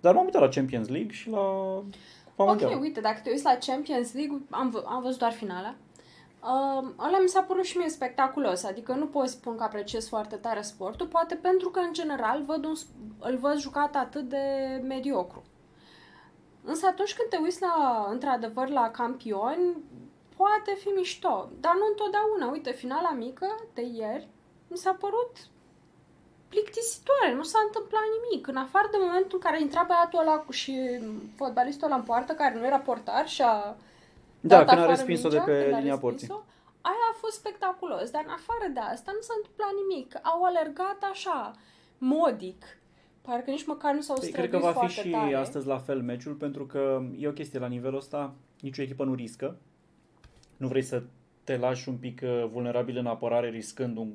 Dar m-am uitat la Champions League și la Cupa Ok, Mondială. uite, dacă te uiți la Champions League, am, vă- am văzut doar finala. Uh, ăla mi s-a părut și mie spectaculos, adică nu pot spun că apreciez foarte tare sportul, poate pentru că în general văd un, sp- îl văd jucat atât de mediocru. Însă atunci când te uiți la, într-adevăr la campioni, poate fi mișto, dar nu întotdeauna. Uite, finala mică de ieri mi s-a părut plictisitoare, nu s-a întâmplat nimic. În afară de momentul în care intra băiatul ăla cu- și fotbalistul ăla în poartă, care nu era portar și a Da, dat când a afară respins-o de mingea, pe când a linia respins-o, porții. Aia a fost spectaculos, dar în afară de asta nu s-a întâmplat nimic. Au alergat așa, modic. Parcă nici măcar nu s-au Păi, străduit cred că va fi foarte și tare. astăzi la fel meciul, pentru că e o chestie la nivelul ăsta, nicio echipă nu riscă. Nu vrei să te lași un pic uh, vulnerabil în apărare riscând un,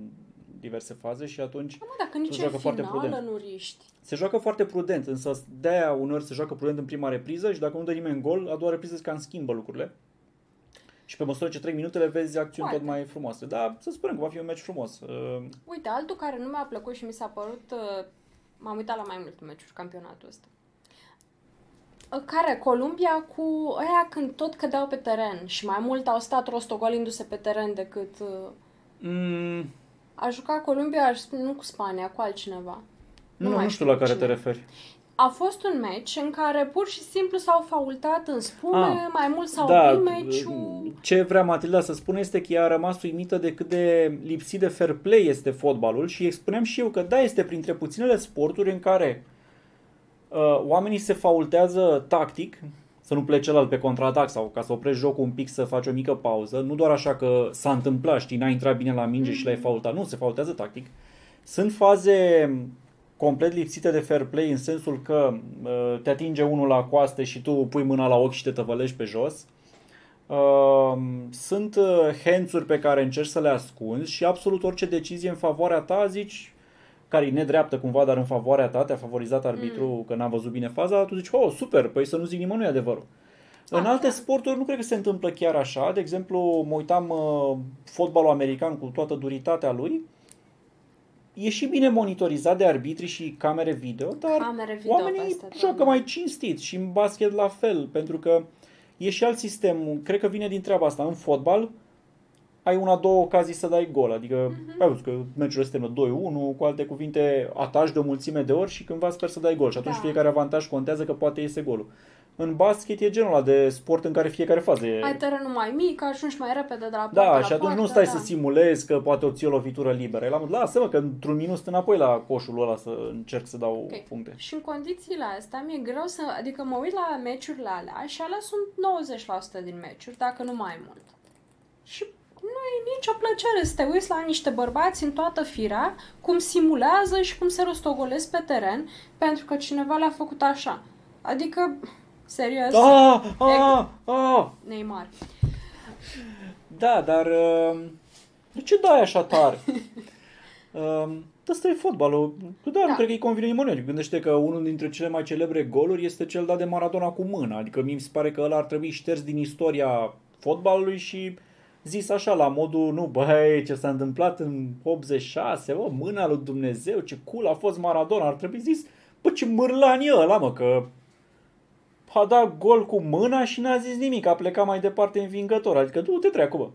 diverse faze și atunci Mă, dacă nici joacă în foarte finală prudent. nu riști. se joacă foarte prudent, însă de-aia uneori se joacă prudent în prima repriză și dacă nu dă nimeni gol, a doua repriză îți cam schimbă lucrurile. Și pe măsură ce trec minutele vezi acțiuni Poate. tot mai frumoase. Dar să spunem că va fi un meci frumos. Uh, Uite, altul care nu mi-a plăcut și mi s-a părut... uh, M-am uitat la mai multe meciuri campionatul ăsta. Uh, Care? Columbia cu ăia când tot cădeau pe teren și mai mult au stat rostogolindu-se pe teren decât... uh, mm, A jucat Columbia, aș spune, nu cu Spania, cu altcineva. nu, mai nu știu la care cine. te referi. A fost un meci în care pur și simplu s-au faultat în spume, Ah, mai mult s-au da, oprit meciul. ce vrea Matilda să spună este că ea a rămas uimită de cât de lipsit de fair play este fotbalul și expuneam și eu că da, este printre puținele sporturi în care uh, oamenii se faultează tactic, să nu plece celălalt pe contraatac sau ca să oprești jocul un pic să faci o mică pauză, nu doar așa că s-a întâmplat, știi, n-ai intrat bine la minge și l-ai faultat, nu, se faultează tactic. Sunt faze complet lipsite de fair play în sensul că uh, te atinge unul la coaste și tu pui mâna la ochi și te tăvălești pe jos. Uh, sunt uh, hands pe care încerci să le ascunzi și absolut orice decizie în favoarea ta zici care e nedreaptă cumva, dar în favoarea ta, te-a favorizat arbitru mm. că n-a văzut bine faza, tu zici, oh, super, păi să nu zic nimănui adevărul. În Ah, alte da. sporturi nu cred că se întâmplă chiar așa. De exemplu, mă uitam uh, fotbalul american cu toată duritatea lui e și bine monitorizat de arbitri și camere video, dar Camere video oamenii peste tot, joacă da. mai cinstit și în basket la fel, pentru că e și alt sistem, cred că vine din treaba asta. În fotbal ai una, două ocazii să dai gol, adică Mhm. ai văzut că meciul se termină 2-1, cu alte cuvinte ataci de o mulțime de ori și cândva sper să dai gol și atunci Da. fiecare avantaj contează că poate iese golul. În basket e genul ăla de sport în care fiecare fază e... Ai terenul mai mic, ajungi mai repede de la poartă Da, la și atunci poartă, nu stai da. să simulezi că poate obții o lovitură liberă. El am lasă-mă că într-un minut sunt înapoi la coșul ăla să încerc să dau Ok. puncte. Și în condițiile astea mi-e greu să... Adică mă uit la meciurile alea și alea sunt 90% din meciuri, dacă nu mai mult. Și nu e nicio plăcere să te uiți la niște bărbați în toată firea, cum simulează și cum se rostogolesc pe teren, pentru că cineva le-a făcut așa. Adică, serios, Ah, ah, ah! Neymar. Da, dar uh, de ce dai așa tare? (laughs) uh, Asta e fotbalul. Da, da, nu Da. cred că îi convine nimănui. Gândește că unul dintre cele mai celebre goluri este cel dat de Maradona cu mâna. Adică mie mi se pare că ăla ar trebui șters din istoria fotbalului și zis așa la modul, nu băi, ce s-a întâmplat în 86, bă, mâna lui Dumnezeu, ce cool a fost Maradona. Ar trebui zis, bă, ce mârlan e ăla, mă, că a dat gol cu mâna și n-a zis nimic, a plecat mai departe învingător. Adică du-te treacu, bă.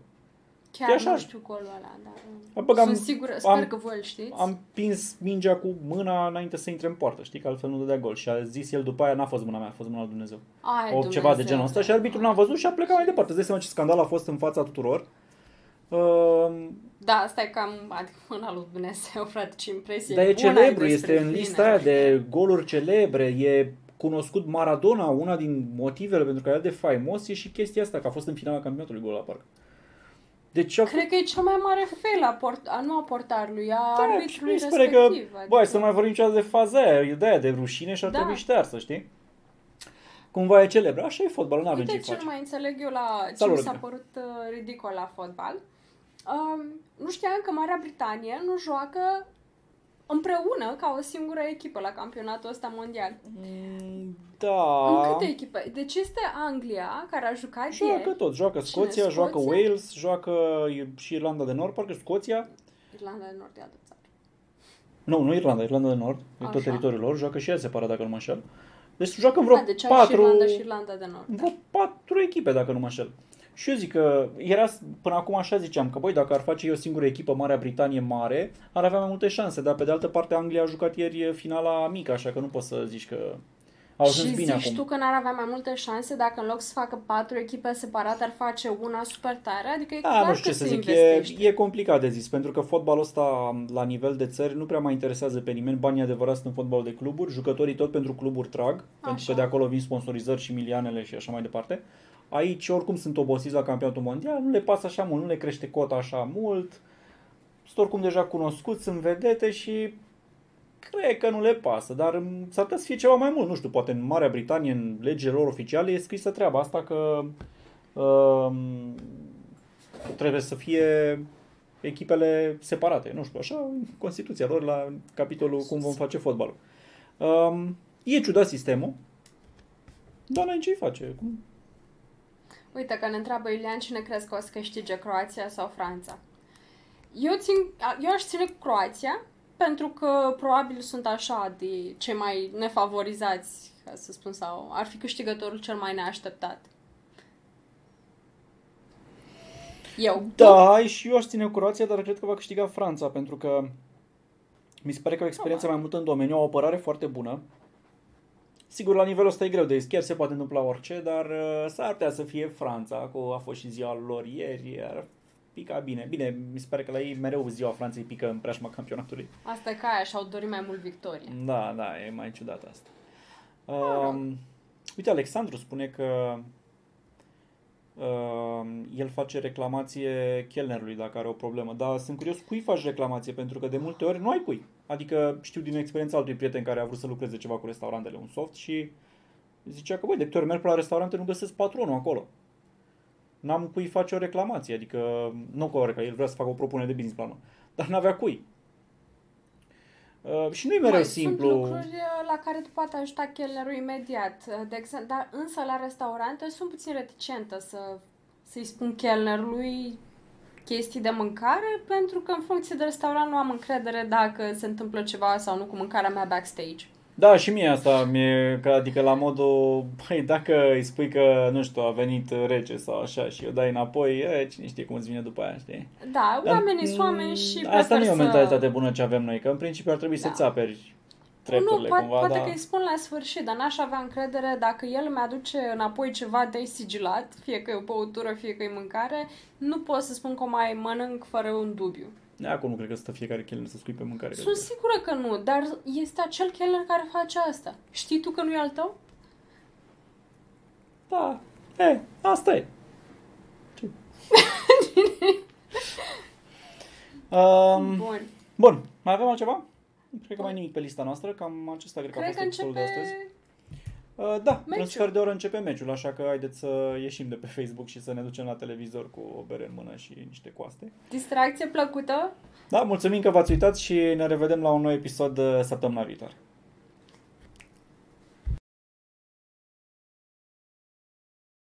Chiar E așa. nu știu golul ăla, dar... Am băgat- Sunt sigură, sper am- că voi îl știți. Am pins mingea cu mâna înainte să intre în poartă, știi, că altfel nu dădea gol. Și a zis el după aia, n-a fost mâna mea, a fost mâna lui Dumnezeu. Ai, O, Dumnezeu. ceva de genul ăsta și arbitrul n-a văzut și a plecat mai departe. Îți dai seama ce scandal a fost în fața tuturor. Uh, Da, asta e cam, adică mâna lui Dumnezeu, frate, ce impresie dar e bună ai celebru, despre este în tine. lista aia de goluri celebre, e cunoscut Maradona, una din motivele pentru care e de faimos e și chestia asta, că a fost în finala campionatului gol la parcă. Deci a Cred că e cel mai mare fail a, port, a nu a portarului, a Da, și arbitrului mi se pare că, respectiv. băi, să nu mai vorbim niciodată de faza aia, e de aia de rușine și ar Da. trebui ștearsă, știi? Cumva e celebră, așa e fotbalul, nu avem Uite ce ce nu face. mai înțeleg eu la ce Salut, mi s-a Rodica. părut uh, ridicol la fotbal. Um, nu știam că Marea Britanie nu joacă împreună ca o singură echipă la campionatul ăsta mondial. Mm, Da. În câte echipe? Deci este Anglia, care a jucat Joacă ieri. tot, joacă Scoția, Cine? joacă Scoția? Wales, joacă și Irlanda de Nord, parcă Scoția. Irlanda de Nord e altă țară. Nu, nu Irlanda, Irlanda de Nord, e tot Așa. teritoriul lor, joacă și ea separat dacă nu mă înșel. Deci joacă în vreo Da, deci ai patru, și Irlanda și Irlanda de Nord. în Da. vreo patru echipe dacă nu mă înșel. Și eu zic că era, până acum așa ziceam, că băi, dacă ar face eu o singură echipă, Marea Britanie mare, ar avea mai multe șanse, dar pe de altă parte Anglia a jucat ieri finala mică, așa că nu poți să zici că au ajuns și bine zici acum. tu că n-ar avea mai multe șanse dacă în loc să facă patru echipe separate ar face una super tare? Adică e Da, clar nu știu că ce să se zic, e, investește. e complicat de zis, pentru că fotbalul ăsta la nivel de țări nu prea mai interesează pe nimeni, banii adevărați sunt în fotbalul de cluburi, jucătorii tot pentru cluburi trag, pentru că Așa. de acolo vin sponsorizări și milioanele și așa mai departe. Aici oricum sunt obosiți la campionatul mondial, nu le pasă așa mult, nu le crește cota așa mult, sunt oricum deja cunoscuți, sunt vedete și cred că nu le pasă, dar m, s-ar putea să fie ceva mai mult, nu știu, poate în Marea Britanie, în legile lor oficiale, e scrisă treaba asta că um, trebuie să fie echipele separate, nu știu, așa, în Constituția lor la capitolul cum vom face fotbalul. Um, e ciudat sistemul, dar n-ai ce face. Cum? Uite că ne întreabă Iulian cine crezi că o să câștige Croația sau Franța. Eu, țin, eu aș ține cu Croația pentru că probabil sunt așa de cei mai nefavorizați, ca să spun, sau ar fi câștigătorul cel mai neașteptat. Eu. Da, și eu aș ține Croația, dar cred că va câștiga Franța, pentru că mi se pare că au experiență mai multă în domeniu, au o apărare foarte bună. Sigur, la nivelul ăsta e greu de zis, chiar se poate întâmpla orice, dar uh, s-ar putea să fie Franța, că a fost și ziua lor ieri, ar pica bine. Bine, mi se pare că la ei mereu ziua Franței pică în preajma campionatului. Asta e ca aia și-au dorit mai mult victorie. Da, da, e mai ciudat asta. Um, uite, Alexandru spune că um, el face reclamație chelnerului dacă are o problemă, dar sunt curios cui faci reclamație, pentru că de multe ori nu ai cui. Adică știu din experiența altui prieten care a vrut să lucreze ceva cu restaurantele, un soft și zicea că, băi, de câte ori merg pe la restaurante nu găsesc patronul acolo. N-am cui face o reclamație, adică nu că ore, că el vrea să facă o propunere de business plan, dar n-avea cui. Uh, și nu e mereu Măi, simplu. Sunt lucruri uh, la care tu poate ajuta chelnerul imediat. uh, De exemplu, dar însă la restaurante sunt puțin reticentă să, să-i spun chelnerului chestii de mâncare pentru că în funcție de restaurant nu am încredere dacă se întâmplă ceva sau nu cu mâncarea mea backstage. Da, și mie asta, mie, că, adică la modul, băi, dacă îi spui că, nu știu, a venit rece sau așa și o dai înapoi, e, cine știe cum îți vine după aia, știi? Da, Dar, oamenii sunt oameni mm, și Asta nu e o prefer să- mentalitate bună ce avem noi, că în principiu ar trebui Da. să-ți aperi Nu, drepturile poate, cumva, poate da. că îi spun la sfârșit, dar n-aș avea încredere dacă el îmi aduce înapoi ceva de sigilat, fie că e o băutură, fie că e mâncare, nu pot să spun că o mai mănânc fără un dubiu. De acum nu cred că stă fiecare chelner să scui pe mâncare. Sunt sigură că nu, dar este acel chelner care face asta. Știi tu că nu e al tău? Da, e, asta e. Ce? (laughs) um, Bun. bun, mai avem altceva? Cred că mai nimic pe lista noastră, cam acesta cred că a Cred fost că episodul de astăzi. începe... Uh, da, în Meciul. sfert de oră începe meciul, așa că haideți să ieșim de pe Facebook și să ne ducem la televizor cu o bere în mână și niște coaste. Distracție plăcută? Da, mulțumim că v-ați uitat și ne revedem la un nou episod uh, săptămâna viitoare.